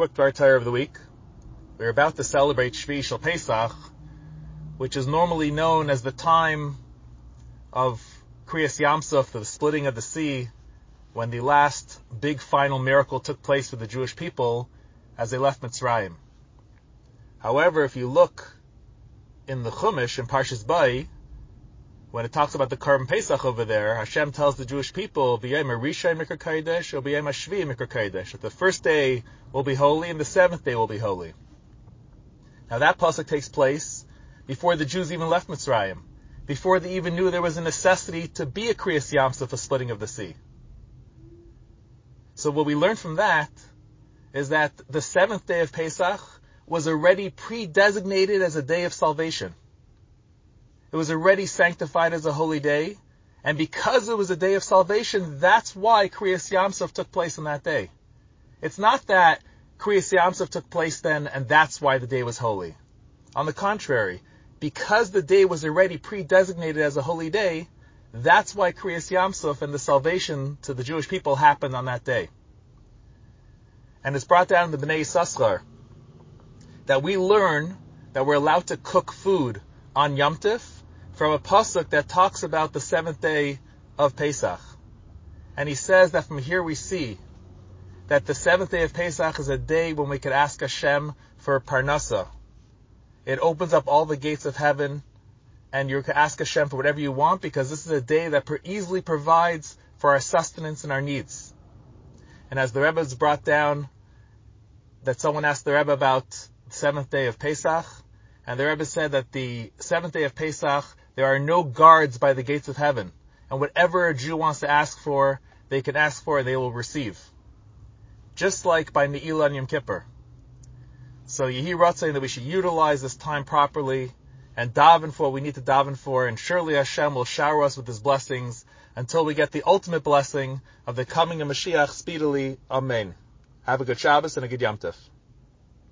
quick Dvar Torah of the week. We're about to celebrate Shvi'i Shel Pesach, which is normally known as the time of Kriyas Yam Suf, the splitting of the sea, when the last big final miracle took place for the Jewish people as they left Mitzrayim. However, if you look in the Chumash in Parshas Bai, when it talks about the Korban Pesach over there, Hashem tells the Jewish people, that the first day will be holy and the seventh day will be holy. Now that pasuk takes place before the Jews even left Mitzrayim, before they even knew there was a necessity to be a Kriyas Yam Suf, a splitting of the sea. So what we learn from that is that the seventh day of Pesach was already pre-designated as a day of salvation. It was already sanctified as a holy day. And because it was a day of salvation, that's why Kriyas Yam Suf took place on that day. It's not that Kriyas Yam Suf took place then and that's why the day was holy. On the contrary, because the day was already pre-designated as a holy day, that's why Kriyas Yam Suf and the salvation to the Jewish people happened on that day. And it's brought down in the Bnei Yissaschar that we learn that we're allowed to cook food on Yom Tif from a pasuk that talks about the seventh day of Pesach. And he says that from here we see that the seventh day of Pesach is a day when we could ask Hashem for parnasa. It opens up all the gates of heaven, and you can ask Hashem for whatever you want because this is a day that easily provides for our sustenance and our needs. And as the Rebbe has brought down, that someone asked the Rebbe about the seventh day of Pesach, and the Rebbe said that the seventh day of Pesach there are no guards by the gates of heaven. And whatever a Jew wants to ask for, they can ask for and they will receive. Just like by Ne'ilah and Yom Kippur. So Yehi saying that we should utilize this time properly and daven for what we need to daven for, and surely Hashem will shower us with His blessings until we get the ultimate blessing of the coming of Mashiach speedily. Amen. Have a good Shabbos and a good Yom Tov.